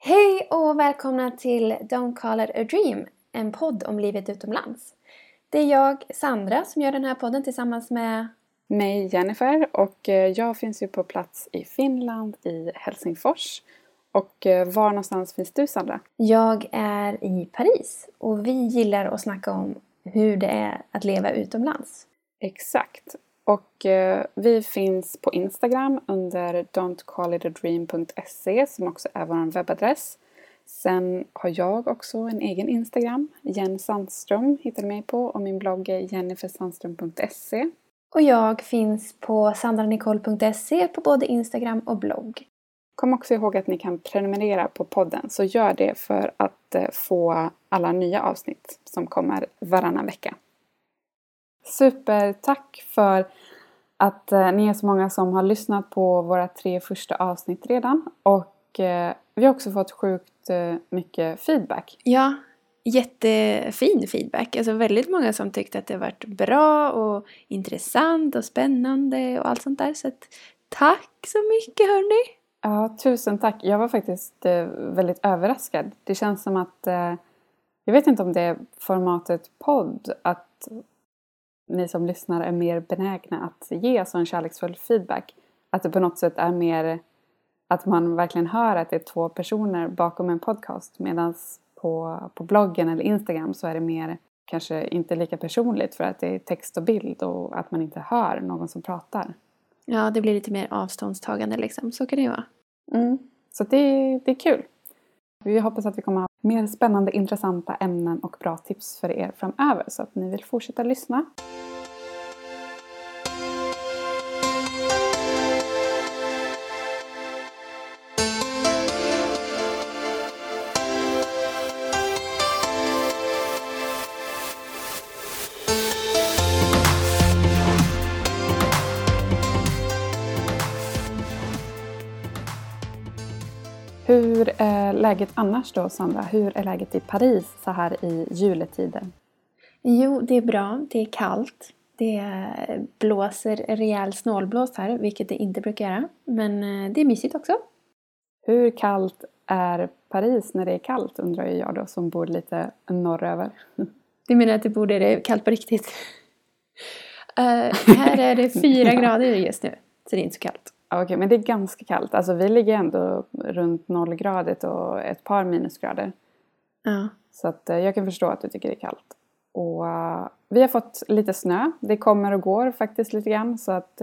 Hej och välkomna till Don't call it a dream, en podd om livet utomlands. Det är jag, Sandra, som gör den här podden tillsammans med mig, Jennifer, och eh, jag finns ju på plats i Finland, i Helsingfors. Och eh, var någonstans finns du, Sandra? Jag är i Paris och vi gillar att snacka om hur det är att leva utomlands. Exakt. Och eh, vi finns på Instagram under don'tcallitadream.se som också är vår webbadress. Sen har jag också en egen Instagram, Jen Sandström hittar du mig på och min blogg är jennifersandström.se. Och jag finns på sandranicol.se på både Instagram och blogg. Kom också ihåg att ni kan prenumerera på podden, så gör det för att eh, få alla nya avsnitt som kommer varannan vecka. Supertack för att eh, ni är så många som har lyssnat på våra tre första avsnitt redan. Och eh, vi har också fått sjukt eh, mycket feedback. Ja, jättefin feedback. Alltså väldigt många som tyckte att det varit bra och intressant och spännande och allt sånt där. Så tack så mycket hörni! Ja, tusen tack. Jag var faktiskt väldigt överraskad. Det känns som att, jag vet inte om det är formatet podd, att ni som lyssnar är mer benägna att ge sån kärleksfull feedback. Att det på något sätt är mer att man verkligen hör att det är två personer bakom en podcast medan på, på bloggen eller Instagram så är det mer kanske inte lika personligt för att det är text och bild och att man inte hör någon som pratar. Ja, det blir lite mer avståndstagande liksom. Så kan det ju vara. Mm. Så det, det är kul. Vi hoppas att vi kommer ha mer spännande, intressanta ämnen och bra tips för er framöver så att ni vill fortsätta lyssna. Hur är läget annars då Sandra? Hur är läget i Paris så här i juletider? Jo, det är bra. Det är kallt. Det blåser rejäl snålblåst här, vilket det inte brukar göra. Men eh, det är mysigt också. Hur kallt är Paris när det är kallt undrar jag då som bor lite norröver. Du menar att det borde är kallt på riktigt? Uh, här är det fyra grader just nu, så det är inte så kallt. Okej, okay, men det är ganska kallt. Alltså vi ligger ändå runt nollgradigt och ett par minusgrader. Ja. Så att uh, jag kan förstå att du tycker det är kallt. Och uh, vi har fått lite snö. Det kommer och går faktiskt lite grann så att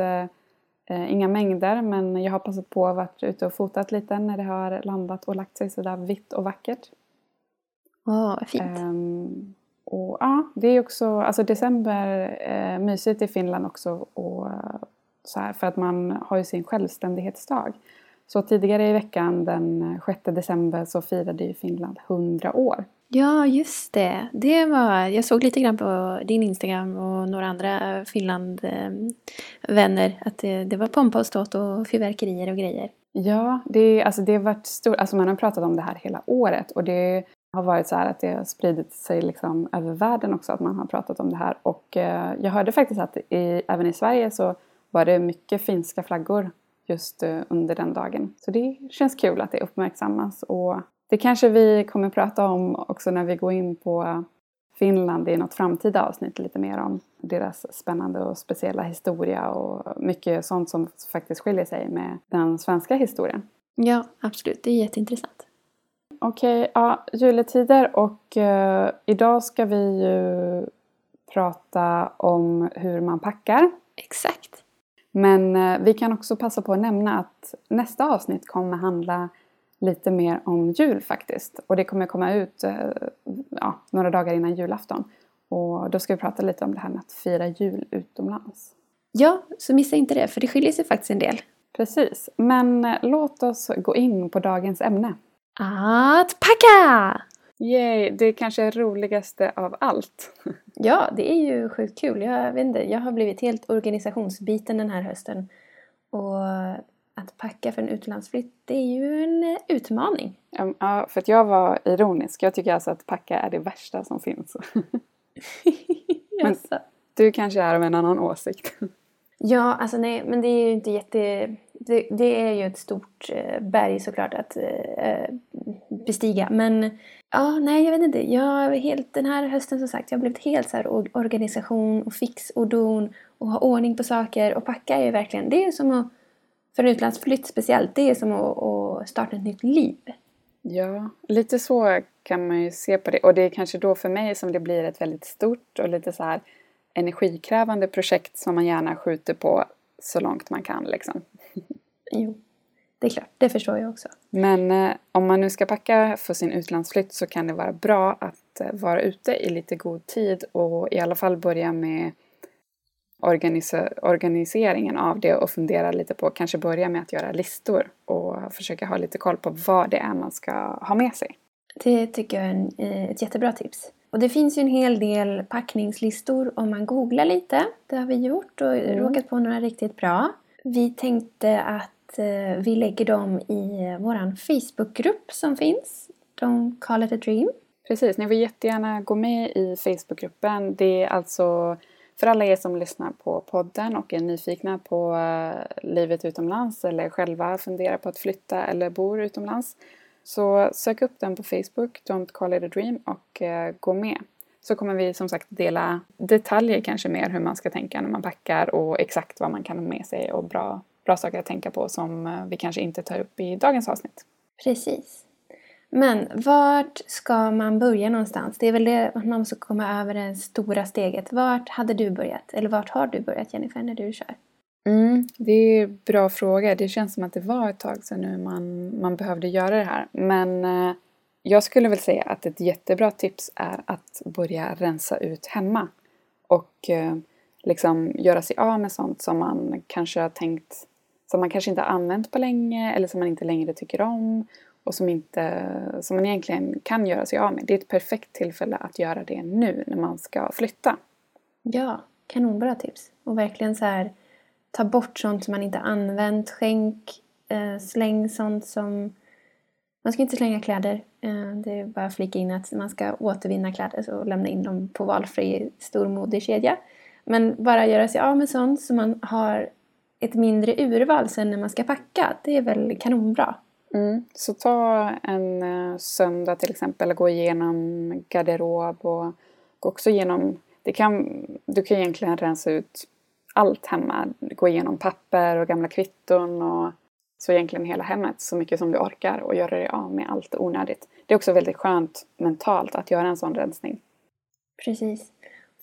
inga mängder men jag har passat på att vara ute och fotat lite när det har landat och lagt sig sådär vitt och vackert. Åh, vad fint. Um, och ja, det är också, alltså december eh, mysigt i Finland också och så här, för att man har ju sin självständighetsdag. Så tidigare i veckan den 6 december så firade ju Finland 100 år. Ja, just det. det var, jag såg lite grann på din Instagram och några andra Finland-vänner att det, det var pompa och ståt och fyrverkerier och grejer. Ja, det, alltså det har varit stort, alltså man har pratat om det här hela året och det har varit så här att det har spridit sig liksom över världen också att man har pratat om det här. Och eh, jag hörde faktiskt att i, även i Sverige så var det mycket finska flaggor just eh, under den dagen. Så det känns kul att det uppmärksammas och det kanske vi kommer prata om också när vi går in på Finland i något framtida avsnitt lite mer om deras spännande och speciella historia och mycket sånt som faktiskt skiljer sig med den svenska historien. Ja, absolut. Det är jätteintressant. Okej, okay, ja, juletider och uh, idag ska vi ju prata om hur man packar. Exakt. Men uh, vi kan också passa på att nämna att nästa avsnitt kommer handla lite mer om jul faktiskt. Och det kommer komma ut uh, ja, några dagar innan julafton. Och då ska vi prata lite om det här med att fira jul utomlands. Ja, så missa inte det för det skiljer sig faktiskt en del. Precis, men låt oss gå in på dagens ämne. Att packa! Yay, det kanske är roligaste av allt. ja, det är ju sjukt kul. Jag, vet inte, jag har blivit helt organisationsbiten den här hösten. Och att packa för en utlandsflytt, det är ju en utmaning. Ja, för att jag var ironisk. Jag tycker alltså att packa är det värsta som finns. men du kanske är av en annan åsikt. Ja, alltså nej, men det är ju inte jätte... Det, det är ju ett stort eh, berg såklart att eh, bestiga. Men ja, nej jag vet inte. Jag helt, den här hösten som sagt, jag har blivit helt så här organisation och fix och don och ha ordning på saker och packa är ju verkligen, det är som att, för en utlandsflytt speciellt, det är som att, att starta ett nytt liv. Ja, lite så kan man ju se på det. Och det är kanske då för mig som det blir ett väldigt stort och lite så här energikrävande projekt som man gärna skjuter på så långt man kan liksom. Jo, det är klart. Det förstår jag också. Men eh, om man nu ska packa för sin utlandsflytt så kan det vara bra att eh, vara ute i lite god tid och i alla fall börja med organisa organiseringen av det och fundera lite på, kanske börja med att göra listor och försöka ha lite koll på vad det är man ska ha med sig. Det tycker jag är en, eh, ett jättebra tips. Och det finns ju en hel del packningslistor om man googlar lite. Det har vi gjort och mm. råkat på några riktigt bra. Vi tänkte att Eh, vi lägger dem i eh, vår Facebookgrupp som finns. Don't call it a dream. Precis, ni får jättegärna gå med i Facebookgruppen. Det är alltså för alla er som lyssnar på podden och är nyfikna på eh, livet utomlands eller själva funderar på att flytta eller bor utomlands så sök upp den på Facebook, Don't call it a dream, och gå med. Så kommer vi som sagt dela detaljer kanske mer hur man ska tänka när man packar och exakt vad man kan ha med sig och bra, bra saker att tänka på som eh, vi kanske inte tar upp i dagens avsnitt. Precis. Men vart ska man börja någonstans? Det är väl det att man måste komma över det stora steget. Vart hade du börjat? Eller vart har du börjat Jennifer när du kör? Mm, det är bra fråga. Det känns som att det var ett tag sedan nu man, man behövde göra det här. Men eh, jag skulle väl säga att ett jättebra tips är att börja rensa ut hemma. Och eh, liksom göra sig av med sånt som man kanske har tänkt som man kanske inte har använt på länge eller som man inte längre tycker om och som, inte, som man egentligen kan göra sig av med. Det är ett perfekt tillfälle att göra det nu när man ska flytta. Ja, kanonbra tips. Och verkligen så här ta bort sånt som man inte använt. Skänk, eh, släng sånt som... Man ska inte slänga kläder. Eh, det är bara att flika in att man ska återvinna kläder och lämna in dem på valfri stor modekedja. Men bara göra sig av med sånt som man har ett mindre urval sen när man ska packa. Det är väl kanonbra. Mm. Så ta en uh, söndag till exempel och gå igenom garderob och gå också igenom... Det kan, du kan egentligen rensa ut allt hemma. Gå igenom papper och gamla kvitton och så egentligen hela hemmet så mycket som du orkar och göra dig av med allt onödigt. Det är också väldigt skönt mentalt att göra en sån rensning. Precis.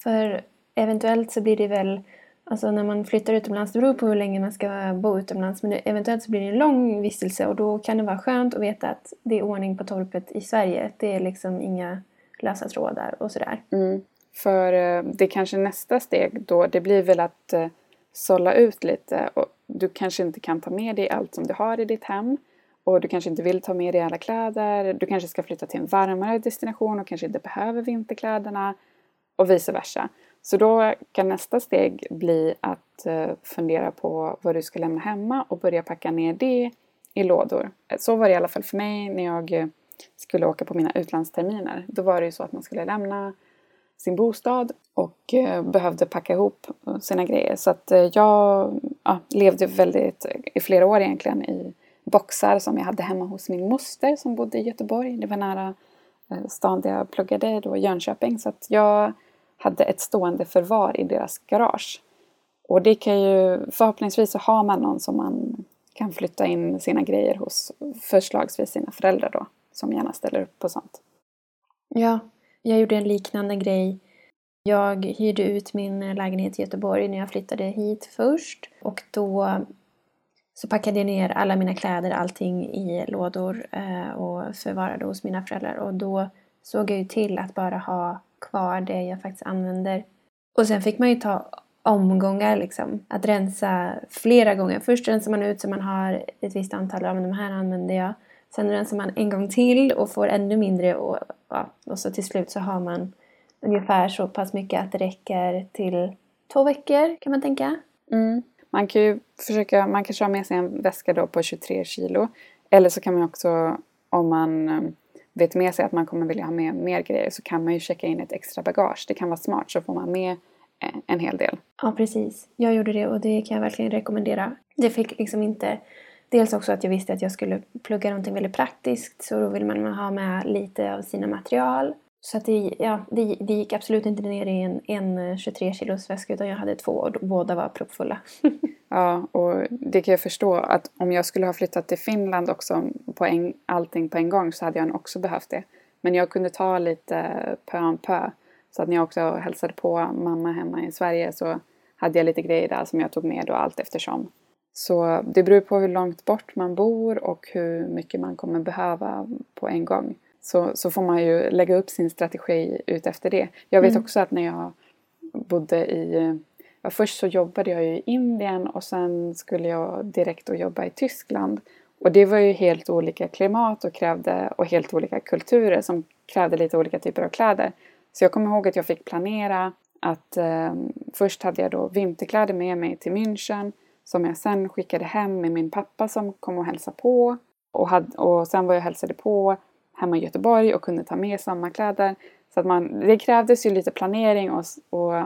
För eventuellt så blir det väl Alltså när man flyttar utomlands, det beror på hur länge man ska bo utomlands, men eventuellt så blir det en lång vistelse och då kan det vara skönt att veta att det är ordning på torpet i Sverige. Det är liksom inga lösa trådar och sådär. Mm. För eh, det kanske nästa steg då, det blir väl att eh, sålla ut lite och du kanske inte kan ta med dig allt som du har i ditt hem och du kanske inte vill ta med dig alla kläder. Du kanske ska flytta till en varmare destination och kanske inte behöver vinterkläderna och vice versa. Så då kan nästa steg bli att eh, fundera på vad du ska lämna hemma och börja packa ner det i lådor. Så var det i alla fall för mig när jag eh, skulle åka på mina utlandsterminer. Då var det ju så att man skulle lämna sin bostad och eh, behövde packa ihop sina grejer. Så att jag ja, levde väldigt, i flera år egentligen, i boxar som jag hade hemma hos min moster som bodde i Göteborg. Det var nära stan där jag pluggade, då Jönköping. Så att jag hade ett stående förvar i deras garage. Och det kan ju, förhoppningsvis så har man någon som man kan flytta in sina grejer hos, förslagsvis sina föräldrar då, som gärna ställer upp på sånt. Ja, jag gjorde en liknande grej. Jag hyrde ut min lägenhet i Göteborg när jag flyttade hit först och då så packade jag ner alla mina kläder, allting i lådor eh, och förvarade hos mina föräldrar och då såg jag ju till att bara ha kvar det jag faktiskt använder. Och sen fick man ju ta omgångar liksom. Att rensa flera gånger. Först rensar man ut så man har ett visst antal, ja men de här använder jag. Sen rensar man en gång till och får ännu mindre och, ja, och så till slut så har man ungefär så pass mycket att det räcker till två veckor kan man tänka. Mm. Man kan ju försöka, man kanske har med sig en väska då på 23 kilo. Eller så kan man också om man vet med sig att man kommer vilja ha med mer grejer så kan man ju checka in ett extra bagage. Det kan vara smart så får man med eh, en hel del. Ja, precis. Jag gjorde det och det kan jag verkligen rekommendera. Det fick liksom inte dels också att jag visste att jag skulle plugga någonting väldigt praktiskt så då vill man ha med lite av sina material. Så att det, ja, det, det gick absolut inte ner i en, en eh, 23 kilos väska utan jag hade två och båda var proppfulla. ja, och det kan jag förstå att om jag skulle ha flyttat till Finland också på en, allting på en gång så hade jag också behövt det. Men jag kunde ta lite pö om pö. Så att när jag också hälsade på mamma hemma i Sverige så hade jag lite grejer där som jag tog med då allt eftersom. Så det beror på hur långt bort man bor och hur mycket man kommer behöva på en gång. Så, så får man ju lägga upp sin strategi ut efter det. Jag vet mm. också att när jag bodde i... Ja, först så jobbade jag i Indien och sen skulle jag direkt och jobba i Tyskland. Och det var ju helt olika klimat och, krävde, och helt olika kulturer som krävde lite olika typer av kläder. Så jag kommer ihåg att jag fick planera att eh, först hade jag då vinterkläder med mig till München som jag sen skickade hem med min pappa som kom och hälsade på. Och, hade, och sen var jag och hälsade på hemma i Göteborg och kunde ta med sommarkläder. Så att man, det krävdes ju lite planering och, och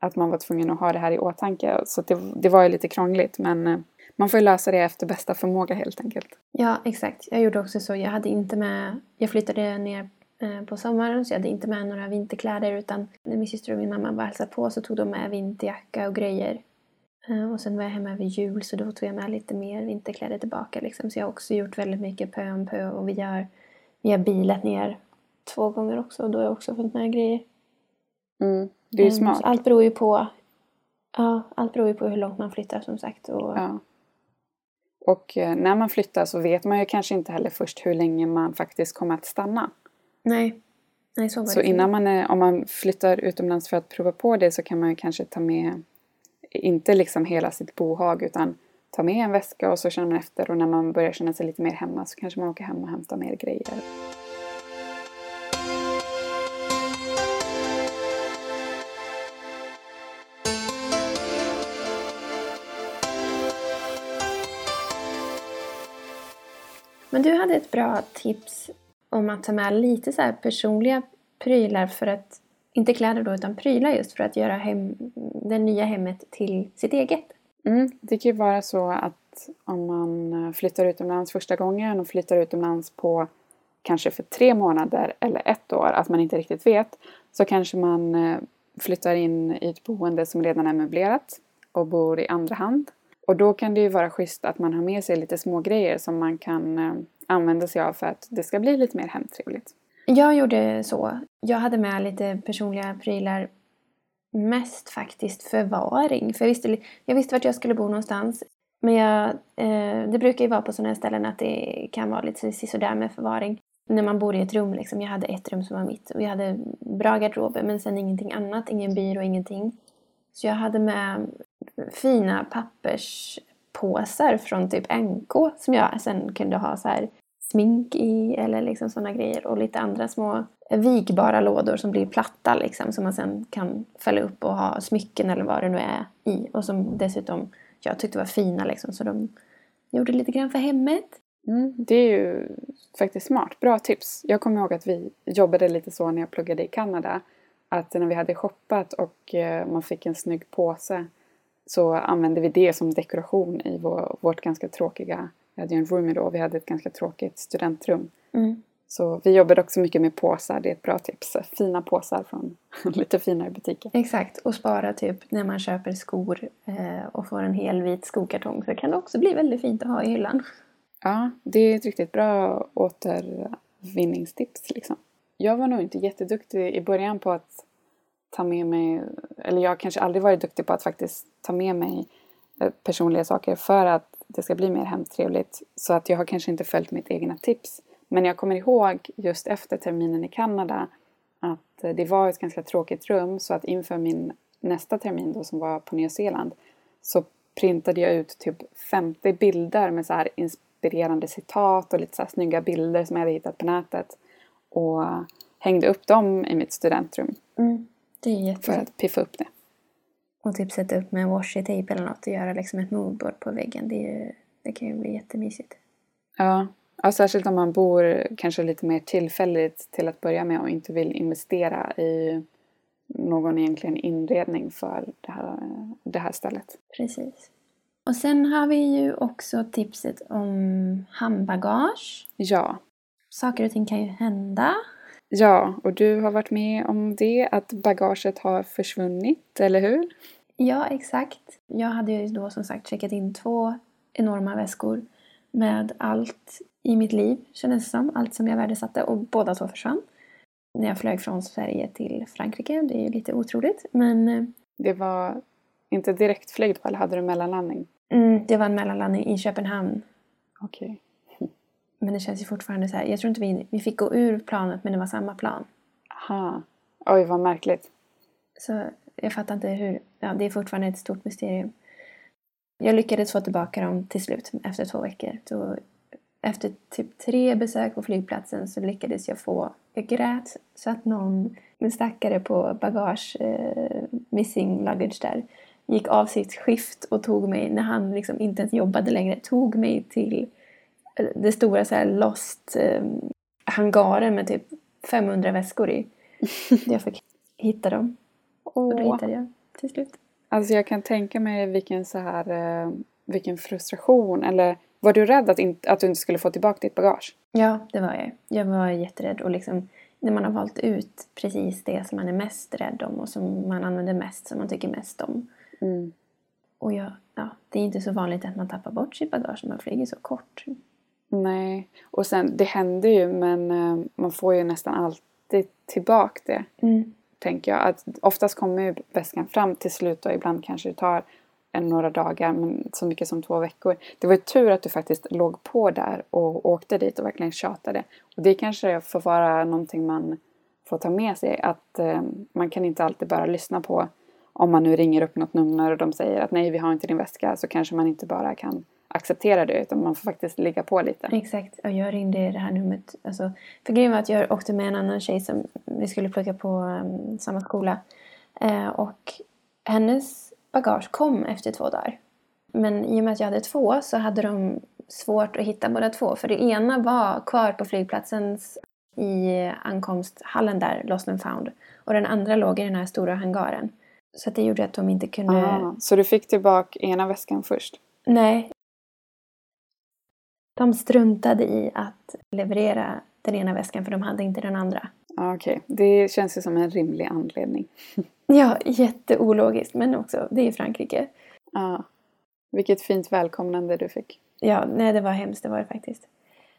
att man var tvungen att ha det här i åtanke. Så det, det var ju lite krångligt men eh, man får ju lösa det efter bästa förmåga helt enkelt. Ja, exakt. Jag gjorde också så. Jag hade inte med... Jag flyttade ner eh, på sommaren så jag hade inte med några vinterkläder utan när min syster och min mamma var hälsade på så tog de med vinterjacka och grejer. Eh, och sen var jag hemma över jul så då tog jag med lite mer vinterkläder tillbaka liksom. Så jag har också gjort väldigt mycket pö om pö och vi har, vi har bilat ner två gånger också och då har jag också fått med grejer. Mm, det är ju smart. Så allt beror ju på Ja, allt beror ju på hur långt man flyttar som sagt. Och, ja. Och eh, när man flyttar så vet man ju kanske inte heller först hur länge man faktiskt kommer att stanna. Nej. Nej så var så det innan man är, om man flyttar utomlands för att prova på det så kan man ju kanske ta med, inte liksom hela sitt bohag utan ta med en väska och så känner man efter och när man börjar känna sig lite mer hemma så kanske man åker hem och hämtar mer grejer. Men du hade ett bra tips om att ta med lite så personliga prylar för att, inte kläder då, utan prylar just för att göra hem, det nya hemmet till sitt eget. Mm, det kan ju vara så att om man eh, flyttar utomlands första gången och flyttar utomlands på kanske för tre månader eller ett år, att man inte riktigt vet, så kanske man eh, flyttar in i ett boende som redan är möblerat och bor i andra hand och då kan det ju vara schysst att man har med sig lite små grejer som man kan eh, använda sig av för att det ska bli lite mer hemtrevligt. Jag gjorde så. Jag hade med lite personliga prylar. Mest faktiskt förvaring. För jag visste, jag visste vart jag skulle bo någonstans. Men jag, eh, det brukar ju vara på sådana här ställen att det kan vara lite sådär med förvaring. När man bor i ett rum liksom. Jag hade ett rum som var mitt och jag hade bra garderober men sen ingenting annat. Ingen byrå, ingenting. Så jag hade med fina papperspåsar från typ NK som jag sen kunde ha så här smink i eller liksom sådana grejer och lite andra små vikbara lådor som blir platta liksom som man sen kan fälla upp och ha smycken eller vad det nu är i och som dessutom jag tyckte var fina liksom så de gjorde lite grann för hemmet. Mm, det är ju faktiskt smart. Bra tips. Jag kommer ihåg att vi jobbade lite så när jag pluggade i Kanada att när vi hade shoppat och eh, man fick en snygg påse så använde vi det som dekoration i vår, vårt ganska tråkiga, vi hade ju en roomie då, vi hade ett ganska tråkigt studentrum. Mm. Så vi jobbade också mycket med påsar, det är ett bra tips. Fina påsar från lite finare butiker. Exakt, och spara typ när man köper skor eh, och får en hel vit skokartong så kan det också bli väldigt fint att ha i hyllan. Ja, det är ett riktigt bra återvinningstips liksom. Jag var nog inte jätteduktig i början på att ta med mig, eller jag har kanske aldrig varit duktig på att faktiskt ta med mig eh, personliga saker för att det ska bli mer hemtrevligt. Så att jag har kanske inte följt mitt egna tips. Men jag kommer ihåg just efter terminen i Kanada att det var ett ganska tråkigt rum så att inför min nästa termin då som var på Nya Zeeland så printade jag ut typ 50 bilder med så här inspirerande citat och lite så här snygga bilder som jag hade hittat på nätet och hängde upp dem i mitt studentrum. Mm. För att piffa upp det. Och typ sätta upp med washi-tape eller något och göra liksom ett moodboard på väggen. Det, är, det kan ju bli jättemysigt. Ja. ja, särskilt om man bor kanske lite mer tillfälligt till att börja med och inte vill investera i någon egentligen inredning för det här, det här stället. Precis. Och sen har vi ju också tipset om handbagage. Ja. Saker och ting kan ju hända. Ja, och du har varit med om det, att bagaget har försvunnit, eller hur? Ja, exakt. Jag hade ju då som sagt checkat in två enorma väskor med allt i mitt liv, kändes det som. Allt som jag värdesatte och båda två försvann. När jag flög från Sverige till Frankrike. Det är ju lite otroligt, men... eh, Det var inte direktflyg då, eller hade du mellanlandning? Mm, det var en mellanlandning i Köpenhamn. Okej. Men det känns ju fortfarande så här. Jag tror inte vi, vi fick gå ur planet men det var samma plan. Aha. Oj, vad märkligt. Så jag fattar inte hur. Ja, det är fortfarande ett stort mysterium. Jag lyckades få tillbaka dem till slut efter två veckor. Så efter typ tre besök på flygplatsen så lyckades jag få... Jag grät så att någon, en stackare på bagage, eh, missing luggage där, gick av sitt skift och tog mig, när han liksom inte ens jobbade längre, tog mig till det stora så här lost eh, hangaren med typ 500 väskor i. jag fick hitta dem. Och då hittade jag till slut. Alltså jag kan tänka mig vilken så här, eh, vilken frustration, eller var du rädd att, inte, att du inte skulle få tillbaka ditt bagage? Ja, det var jag. Jag var jätterädd och liksom när man har valt ut precis det som man är mest rädd om och som man använder mest, som man tycker mest om. Mm. Och jag, ja, det är inte så vanligt att man tappar bort sitt bagage när man flyger så kort. Nej, och sen det händer ju men eh, man får ju nästan alltid tillbaka det. Mm. Tänker jag. Att oftast kommer ju väskan fram till slut och ibland kanske det tar en, några dagar men så mycket som två veckor. Det var ju tur att du faktiskt låg på där och åkte dit och verkligen tjatade. Och det kanske får vara någonting man får ta med sig. Att eh, man kan inte alltid bara lyssna på om man nu ringer upp något nummer och de säger att nej vi har inte din väska så kanske man inte bara kan acceptera det utan man får faktiskt ligga på lite. Exakt, och jag ringde det här numret. Alltså, för grejen var att jag åkte med en annan tjej som vi skulle plugga på um, samma skola. Eh, och hennes bagage kom efter två dagar. Men i och med att jag hade två så hade de svårt att hitta båda två. För det ena var kvar på flygplatsens i ankomsthallen där, Lost and found. Och den andra låg i den här stora hangaren. Så det gjorde att de inte kunde... Ah, så du fick tillbaka ena väskan först? Nej. De struntade i att leverera den ena väskan för de hade inte den andra. Okej, det känns ju som en rimlig anledning. Ja, jätteologiskt men också, det är Frankrike. Ah, vilket fint välkomnande du fick. Ja, nej det var hemskt, det var det faktiskt.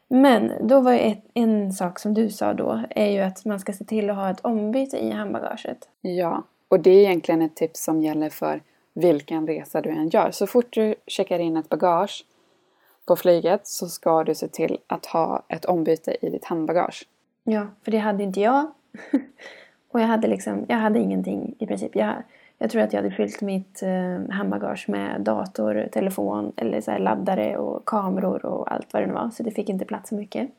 Men då var ju ett, en sak som du sa då är ju att man ska se till att ha ett ombyte i handbagaget. Ja, och det är egentligen ett tips som gäller för vilken resa du än gör. Så fort du checkar in ett bagage på flyget så ska du se till att ha ett ombyte i ditt handbagage. Ja, för det hade inte jag. Och jag hade liksom, jag hade ingenting i princip. Jag, jag tror att jag hade fyllt mitt eh, handbagage med dator, telefon eller så laddare och kameror och allt vad det nu var. Så det fick inte plats så mycket.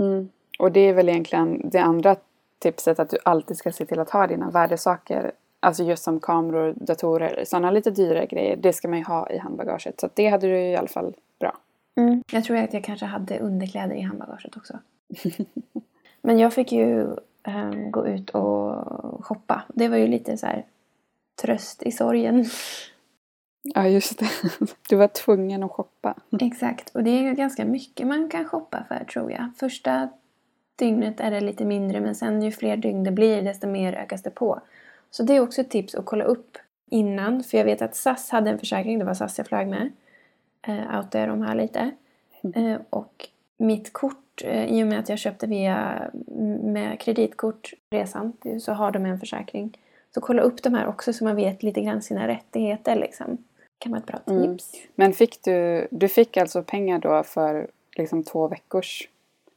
Mm. Och det är väl egentligen det andra tipset att du alltid ska se till att ha dina värdesaker. Alltså just som kameror, datorer, sådana lite dyrare grejer. Det ska man ju ha i handbagaget. Så att det hade du i alla fall bra. Mm. Jag tror att jag kanske hade underkläder i handbagaget också. Men jag fick ju ehm, gå ut och shoppa. Det var ju lite så här tröst i sorgen. Ja, just det. Du var tvungen att shoppa. Exakt, och det är ganska mycket man kan shoppa för tror jag. Första dygnet är det lite mindre men sen ju fler dygn det blir desto mer ökas det på. Så det är också ett tips att kolla upp innan. För jag vet att SAS hade en försäkring, det var SAS jag flög med. Eh, outar jag dem här lite. Eh, och mitt kort, eh, i och med att jag köpte via med kreditkort resan, så har de en försäkring. Så kolla upp de här också så man vet lite grann sina rättigheter liksom. kan vara ett bra Mm. tips. Men fick du, du fick alltså pengar då för liksom två veckors...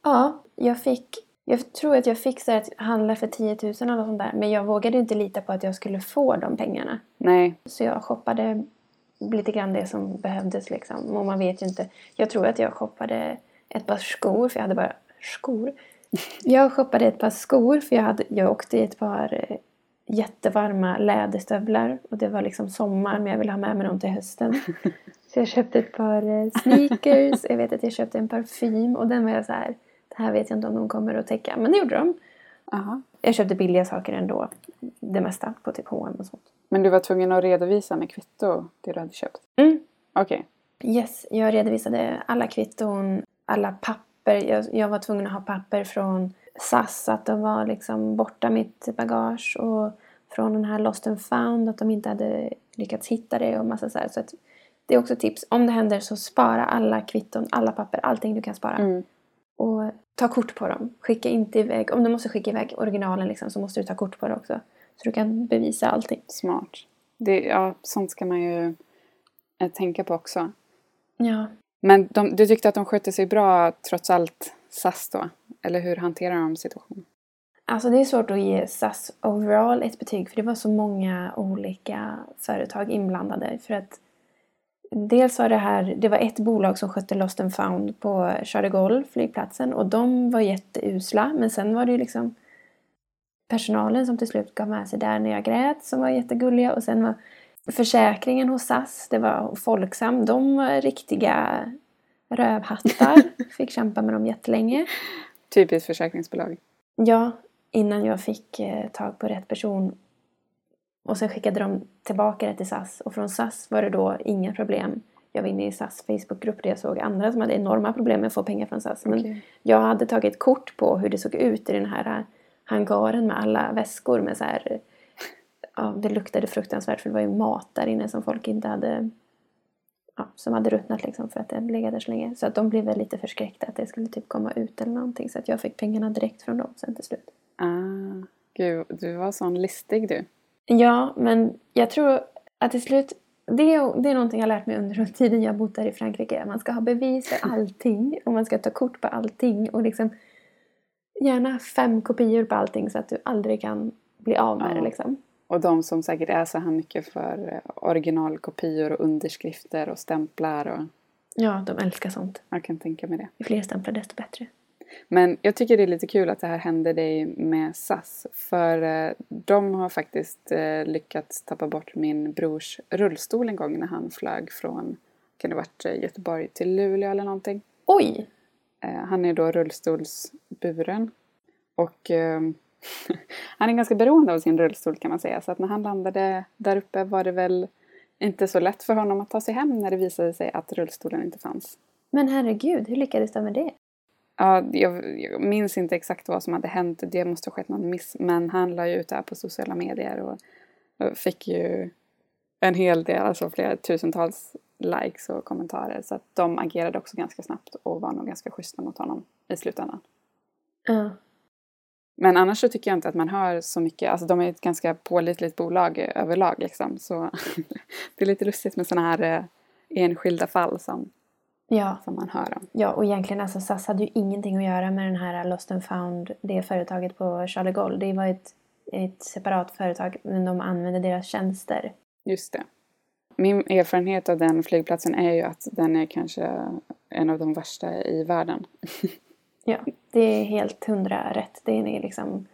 Ja, jag fick... Jag tror att jag fick så att handla för 10 000 eller något sånt där. Men jag vågade inte lita på att jag skulle få de pengarna. Nej, Så jag shoppade lite grann det som behövdes liksom. Och man vet ju inte. Jag tror att jag shoppade ett par skor, för jag hade bara skor. Jag shoppade ett par skor, för jag, hade, jag åkte i ett par eh, jättevarma läderstövlar. Och det var liksom sommar, men jag ville ha med mig dem till hösten. Så jag köpte ett par eh, sneakers, jag vet att jag köpte en parfym. Och den var jag så här, det här vet jag inte om de kommer att täcka. Men det gjorde de. aha. Jag köpte billiga saker ändå. Det mesta på typ H&M och sånt. Men du var tvungen att redovisa med kvitto det du hade köpt? Mm. Okej. Yes, jag redovisade alla kvitton, alla papper. Jag, jag var tvungen att ha papper från SAS, att de var liksom borta mitt bagage. Och från den här Lost and found, att de inte hade lyckats hitta det och massa så här. Så det är också tips. Om det händer så spara alla kvitton, alla papper, allting du kan spara. Mm. Och ta kort på dem. Skicka inte iväg, om du måste skicka iväg originalen liksom, så måste du ta kort på det också. Så du kan bevisa allting. Smart. Det, ja, sånt ska man ju eh, tänka på också. Ja. Men de, du tyckte att de skötte sig bra trots allt, SAS då? Eller hur hanterar de situationen? Alltså det är svårt att ge SAS overall ett betyg för det var så många olika företag inblandade. För att dels var det här, det var ett bolag som skötte Lost and found på Charles de Gaulle flygplatsen och de var jätteusla. Men sen var det ju liksom personalen som till slut gav med sig där när jag grät som var jättegulliga och sen var försäkringen hos SAS, det var Folksam, de var riktiga rövhattar. Fick kämpa med dem jättelänge. Typiskt försäkringsbolag. Ja, innan jag fick eh, tag på rätt person. Och sen skickade de tillbaka det till SAS. Och från SAS var det då inga problem. Jag var inne i SAS Facebookgrupp där jag såg andra som hade enorma problem med att få pengar från SAS. Men Okej. jag hade tagit kort på hur det såg ut i den här eh, hangaren med alla väskor med så här... Ja, det luktade fruktansvärt för det var ju mat där inne som folk inte hade... Ja, som hade ruttnat liksom för att det legat där så länge. Så att de blev väl lite förskräckta att det skulle typ komma ut eller någonting. Så att jag fick pengarna direkt från dem sen till slut. Ah, gud, du var sån listig du. Ja, men jag tror att till slut... Det är, det är någonting jag har lärt mig under tiden jag bott där i Frankrike. Man ska ha bevis för allting och man ska ta kort på allting. Och liksom gärna fem kopior på allting så att du aldrig kan bli av med Ja. det. Liksom. Och de som säkert är så här mycket för eh, originalkopior och underskrifter och stämplar och Ja, de älskar sånt. jag kan tänka mig det. Ju fler stämplar desto bättre. Men jag tycker det är lite kul att det här hände dig med SAS. För eh, de har faktiskt eh, lyckats tappa bort min brors rullstol en gång när han flög från, kan det varit eh, Göteborg till Luleå eller någonting. Oj! Han är då rullstolsburen. Och eh, han är ganska beroende av sin rullstol kan man säga. Så att när han landade där uppe var det väl inte så lätt för honom att ta sig hem när det visade sig att rullstolen inte fanns. Men herregud, hur lyckades de med det? Ja, jag, jag minns inte exakt vad som hade hänt. Det måste ha skett någon miss. Men han la ju ut det här på sociala medier och, och fick ju en hel del, alltså flera tusentals likes och kommentarer. Så att de agerade också ganska snabbt och var nog ganska schyssta mot honom i slutändan. Ja. Men annars så tycker jag inte att man hör så mycket. Alltså de är ett ganska pålitligt bolag överlag liksom. Så det är lite lustigt med sådana här eh, enskilda fall som, Ja, som man hör om. ja, och egentligen alltså SAS hade ju ingenting att göra med den här Lost and found, det företaget på Charles de Gaulle. Det var ett, ett separat företag, men de använde deras tjänster. Just det. Min erfarenhet av den flygplatsen är ju att den är kanske en av de värsta i världen. Ja, det är helt hundra rätt. Den är liksom,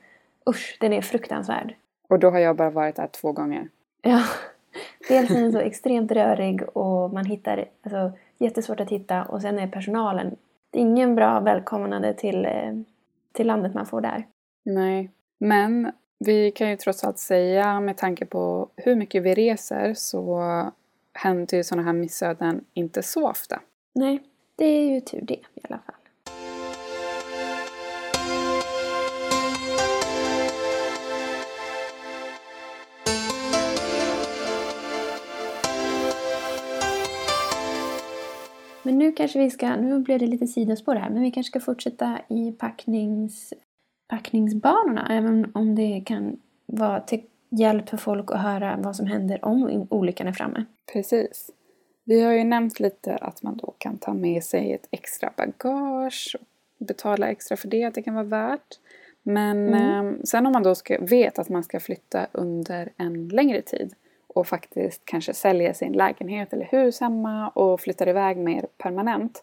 usch, den är fruktansvärd. Och då har jag bara varit där två gånger. Ja, dels är den så extremt rörig och man hittar, alltså jättesvårt att hitta och sen är personalen, det är ingen bra välkomnande till, eh, till landet man får där. Nej. Men vi kan ju trots allt säga med tanke på hur mycket vi reser så händer ju sådana här missöden inte så ofta. Nej, det är ju tur det i alla fall. Men nu kanske vi ska, nu blev det lite sidospår här, men vi kanske ska fortsätta i packnings, packningsbanorna. Även om det kan vara till hjälp för folk att höra vad som händer om olyckan är framme. Precis. Vi har ju nämnt lite att man då kan ta med sig ett extra bagage och betala extra för det, att det kan vara värt. Men Mm. eh, sen om man då ska, vet att man ska flytta under en längre tid och faktiskt kanske sälja sin lägenhet eller hus hemma och flyttar iväg mer permanent.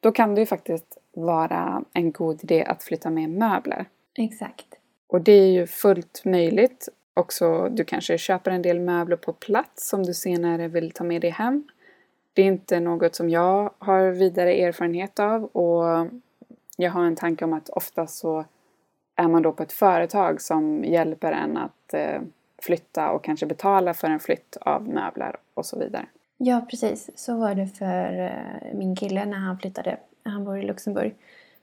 Då kan det ju faktiskt vara en god idé att flytta med möbler. Exakt. Och det är ju fullt möjligt. Också, du kanske köper en del möbler på plats som du senare vill ta med dig hem. Det är inte något som jag har vidare erfarenhet av och jag har en tanke om att ofta så är man då på ett företag som hjälper en att eh, flytta och kanske betala för en flytt av möbler och så vidare. Ja, precis. Så var det för eh, min kille när han flyttade. Han bor i Luxemburg.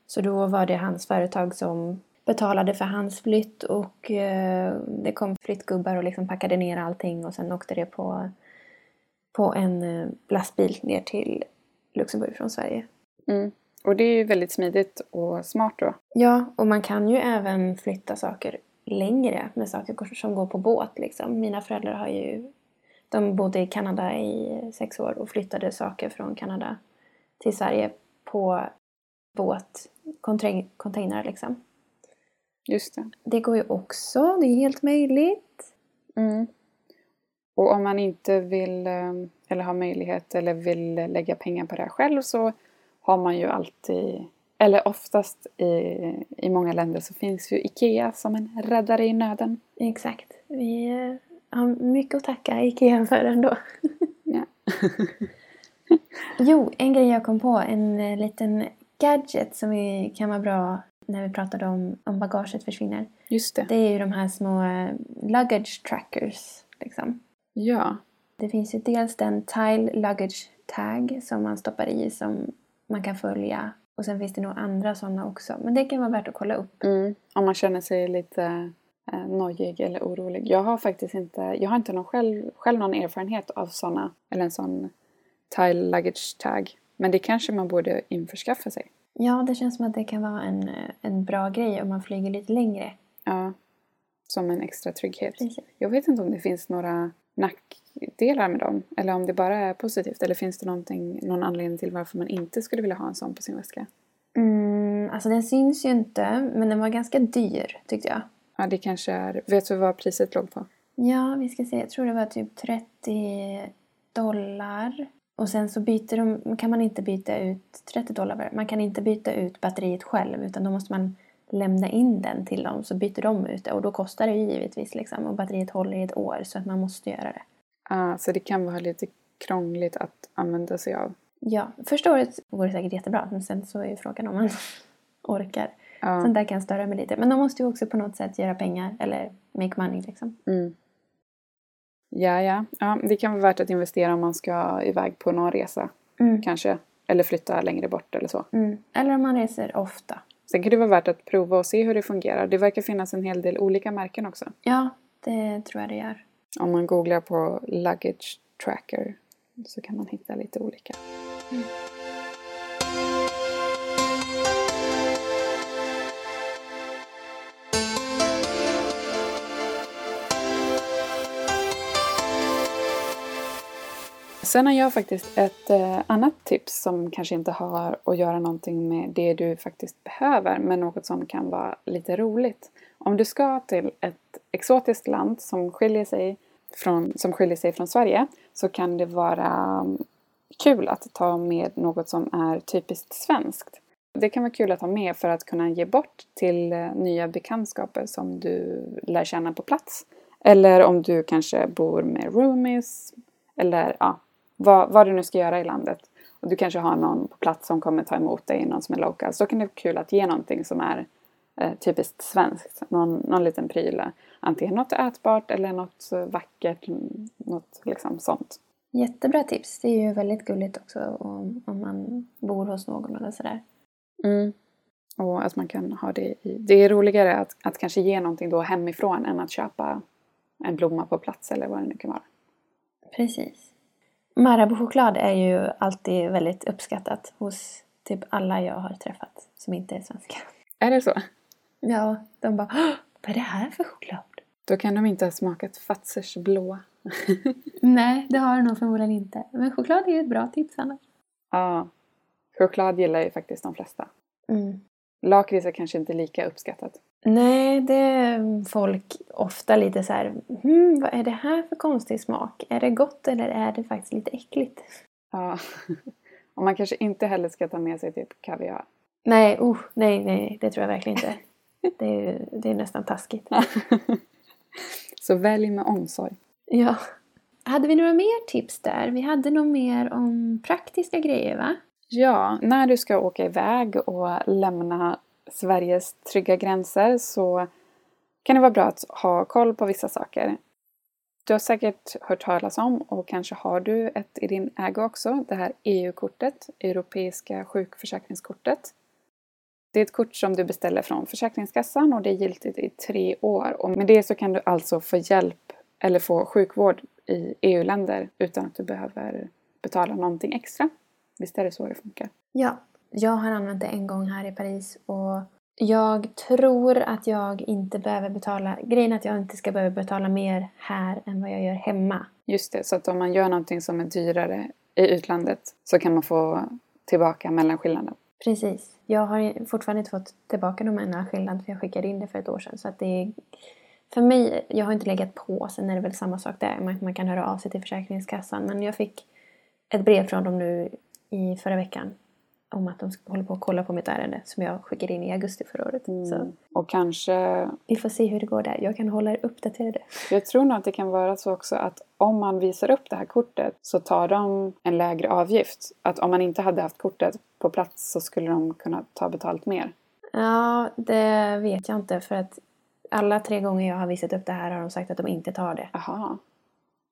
Så då var det hans företag som betalade för hans flytt och eh, det kom flyttgubbar och liksom packade ner allting och sen åkte det på, på en eh, lastbil ner till Luxemburg från Sverige. Mm. Och det är ju väldigt smidigt och smart då. Ja, och man kan ju även flytta saker längre med saker som går på båt. Liksom. Mina föräldrar har ju... De bodde i Kanada i sex år och flyttade saker från Kanada till Sverige på båt, containrar liksom. Just det. Det går ju också, det är helt möjligt. Mm. Och om man inte vill eh, eller har möjlighet eller vill lägga pengar på det här själv så har man ju alltid, eller oftast i, i många länder så finns ju IKEA som en räddare i nöden. Exakt. Vi eh, har mycket att tacka IKEA för ändå. Ja. jo, en grej jag kom på, en eh, liten gadget som kan vara bra när vi pratade om, om bagaget försvinner. Just det. Det är ju de här små eh, luggage trackers. Liksom. Ja. Det finns ju dels den Tile Luggage Tag som man stoppar i som man kan följa. Och sen finns det nog andra sådana också. Men det kan vara värt att kolla upp. Mm. Om man känner sig lite eh, nojig eller orolig. Jag har faktiskt inte, jag har inte någon själv, själv någon erfarenhet av sådana, eller en sån Tile Luggage Tag. Men det kanske man borde införskaffa sig. Ja, det känns som att det kan vara en, en bra grej om man flyger lite längre. Ja, som en extra trygghet. Precis. Jag vet inte om det finns några nackdelar med dem. Eller om det bara är positivt. Eller finns det någon anledning till varför man inte skulle vilja ha en sån på sin väska? Mm, alltså den syns ju inte, men den var ganska dyr tyckte jag. Ja, det kanske är... Vet du vad priset låg på? Ja, vi ska se. Jag tror det var typ 30 dollar. Och sen så byter de, kan man inte byta ut 30 dollar. Man kan inte byta ut batteriet själv utan då måste man lämna in den till dem så byter de ut det och då kostar det ju givetvis liksom och batteriet håller i ett år så att man måste göra det. Ah, så det kan vara lite krångligt att använda sig av? Ja, första året går det säkert jättebra men sen så är frågan om man orkar. Ja. Sånt där kan störa mig lite. Men de måste ju också på något sätt göra pengar eller make money liksom. Mm. Ja, ja, ja. Det kan vara värt att investera om man ska iväg på någon resa. Mm. Kanske. Eller flytta längre bort eller så. Mm. Eller om man reser ofta. Sen kan det vara värt att prova och se hur det fungerar. Det verkar finnas en hel del olika märken också. Ja, det tror jag det gör. Om man googlar på luggage tracker så kan man hitta lite olika. Mm. Sen har jag faktiskt ett eh, annat tips som kanske inte har att göra någonting med det du faktiskt behöver, men något som kan vara lite roligt. Om du ska till ett exotiskt land som skiljer sig från, som skiljer sig från Sverige så kan det vara mm, kul att ta med något som är typiskt svenskt. Det kan vara kul att ha med för att kunna ge bort till eh, nya bekantskaper som du lär känna på plats. Eller om du kanske bor med roomies. Eller ja, vad, vad du nu ska göra i landet. Och du kanske har någon på plats som kommer ta emot dig, någon som är local. Så kan det vara kul att ge någonting som är eh, typiskt svenskt. Någon, någon liten pryl. Antingen något ätbart eller något vackert. Något liksom sånt. Jättebra tips. Det är ju väldigt gulligt också om, om man bor hos någon eller sådär. Mm. Och att man kan ha det i... Det är roligare att, att kanske ge någonting då hemifrån än att köpa en blomma på plats eller vad det nu kan vara. Precis. Marabou-choklad är ju alltid väldigt uppskattat hos typ alla jag har träffat som inte är svenska. Är det så? Ja, de bara Vad är det här för choklad? Då kan de inte ha smakat Fazers blå. Nej, det har de nog förmodligen inte. Men choklad är ju ett bra tips annars. Ja. Choklad gillar ju faktiskt de flesta. Mm. Lakrits är kanske inte lika uppskattat. Nej, det är folk ofta lite så här, hmm, vad är det här för konstig smak? Är det gott eller är det faktiskt lite äckligt? Ja. Och man kanske inte heller ska ta med sig typ kaviar. Nej, uh, nej, nej, det tror jag verkligen inte. Det är, det är nästan taskigt. Så välj med omsorg. Ja. Hade vi några mer tips där? Vi hade nog mer om praktiska grejer, va? Ja, när du ska åka iväg och lämna Sveriges trygga gränser så kan det vara bra att ha koll på vissa saker. Du har säkert hört talas om och kanske har du ett i din ägo också, det här EU-kortet, Europeiska sjukförsäkringskortet. Det är ett kort som du beställer från Försäkringskassan och det är giltigt i tre år. Och med det så kan du alltså få hjälp eller få sjukvård i EU-länder utan att du behöver betala någonting extra. Visst är det så det funkar? Ja, jag har använt det en gång här i Paris och jag tror att jag inte behöver betala... Grejen är att jag inte ska behöva betala mer här än vad jag gör hemma. Just det, så att om man gör någonting som är dyrare i utlandet så kan man få tillbaka mellanskillnaden. Precis. Jag har fortfarande inte fått tillbaka de mellanskillnaden för jag skickade in det för ett år sedan. Så att det är, för mig, jag har inte legat på, sen är det väl samma sak där. Man, man kan höra av sig till Försäkringskassan. Men jag fick ett brev från dem nu i förra veckan om att de håller på att kolla på mitt ärende som jag skickade in i augusti förra året. Mm. Så. Och kanske... Vi får se hur det går där. Jag kan hålla er uppdaterade. Jag tror nog att det kan vara så också att om man visar upp det här kortet så tar de en lägre avgift. Att om man inte hade haft kortet på plats så skulle de kunna ta betalt mer. Ja, det vet jag inte för att alla tre gånger jag har visat upp det här har de sagt att de inte tar det. Aha.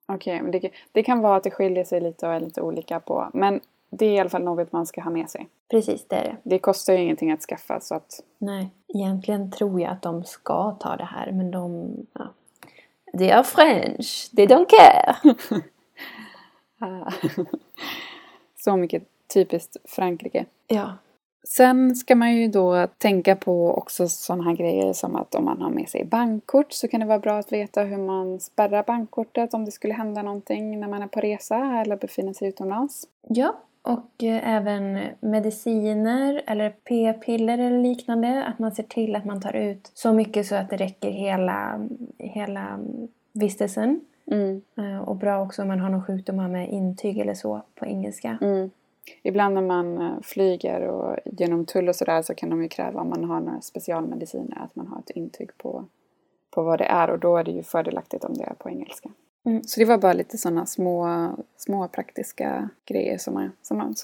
Okej, okay, men det, det, kan vara att det skiljer sig lite och är lite olika på. Men det är i alla fall något man ska ha med sig. Precis, det är det. Det kostar ju ingenting att skaffa så att... Nej, egentligen tror jag att de ska ta det här men de... Ja. They are French, they don't care! så mycket typiskt Frankrike. Ja. Sen ska man ju då tänka på också sådana här grejer som att om man har med sig bankkort så kan det vara bra att veta hur man spärrar bankkortet om det skulle hända någonting när man är på resa eller befinner sig utomlands. Ja, och eh, även mediciner eller p-piller eller liknande. Att man ser till att man tar ut så mycket så att det räcker hela, hela vistelsen. Mm. Eh, och bra också om man har någon sjukdom med intyg eller så på engelska. Mm. Ibland när man eh, flyger och genom tull och sådär så kan de ju kräva om man har några specialmediciner att man har ett intyg på, på vad det är och då är det ju fördelaktigt om det är på engelska. Mm. Så det var bara lite sådana små, små praktiska grejer som, man, som, man,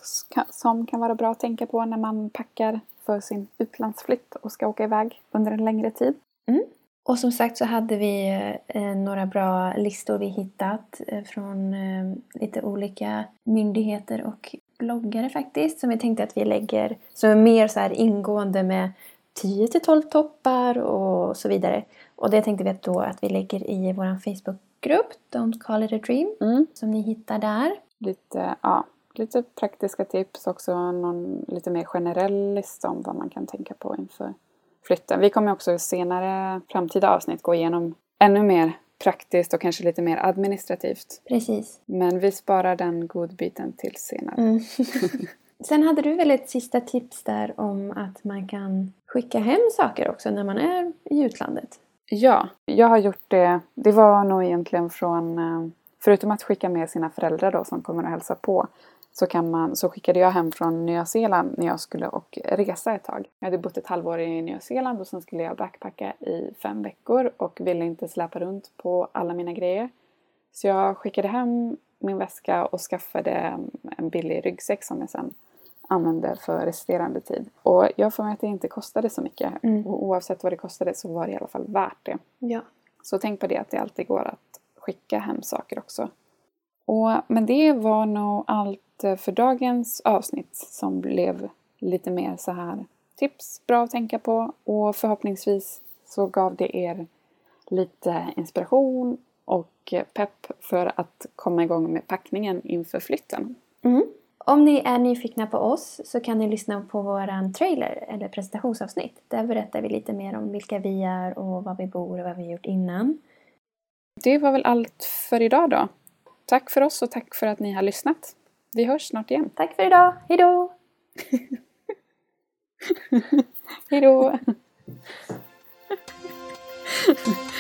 som kan vara bra att tänka på när man packar för sin utlandsflytt och ska åka iväg under en längre tid. Mm. Och som sagt så hade vi eh, några bra listor vi hittat eh, från eh, lite olika myndigheter och bloggare faktiskt som vi tänkte att vi lägger som är mer så här ingående med 10 till 12 toppar och så vidare. Och det tänkte vi att då att vi lägger i vår Facebook Facebookgrupp Don't call it a dream mm. som ni hittar där. Lite, ja, lite praktiska tips också, någon lite mer generell lista om vad man kan tänka på inför flytten. Vi kommer också senare framtida avsnitt gå igenom ännu mer praktiskt och kanske lite mer administrativt. Precis. Men vi sparar den godbiten till senare. Mm. Sen hade du väl ett sista tips där om att man kan skicka hem saker också när man är i utlandet? Ja, jag har gjort det. Det var nog egentligen från, eh, förutom att skicka med sina föräldrar då som kommer och hälsa på, så, kan man, så skickade jag hem från Nya Zeeland när jag skulle och resa ett tag. Jag hade bott ett halvår i Nya Zeeland och sen skulle jag backpacka i fem veckor och ville inte släpa runt på alla mina grejer. Så jag skickade hem min väska och skaffade en billig ryggsäck som jag sen använde för resterande tid. Och jag får mig att det inte kostade så mycket. Mm. Och oavsett vad det kostade så var det i alla fall värt det. Ja. Så tänk på det att det alltid går att skicka hem saker också. Och, men det var nog allt för dagens avsnitt som blev lite mer så här tips, bra att tänka på och förhoppningsvis så gav det er lite inspiration och pepp för att komma igång med packningen inför flytten. Mm. Om ni är nyfikna på oss så kan ni lyssna på våran trailer eller presentationsavsnitt. Där berättar vi lite mer om vilka vi är och var vi bor och vad vi har gjort innan. Det var väl allt för idag då. Tack för oss och tack för att ni har lyssnat. Vi hörs snart igen. Tack för idag. Hejdå! Hejdå!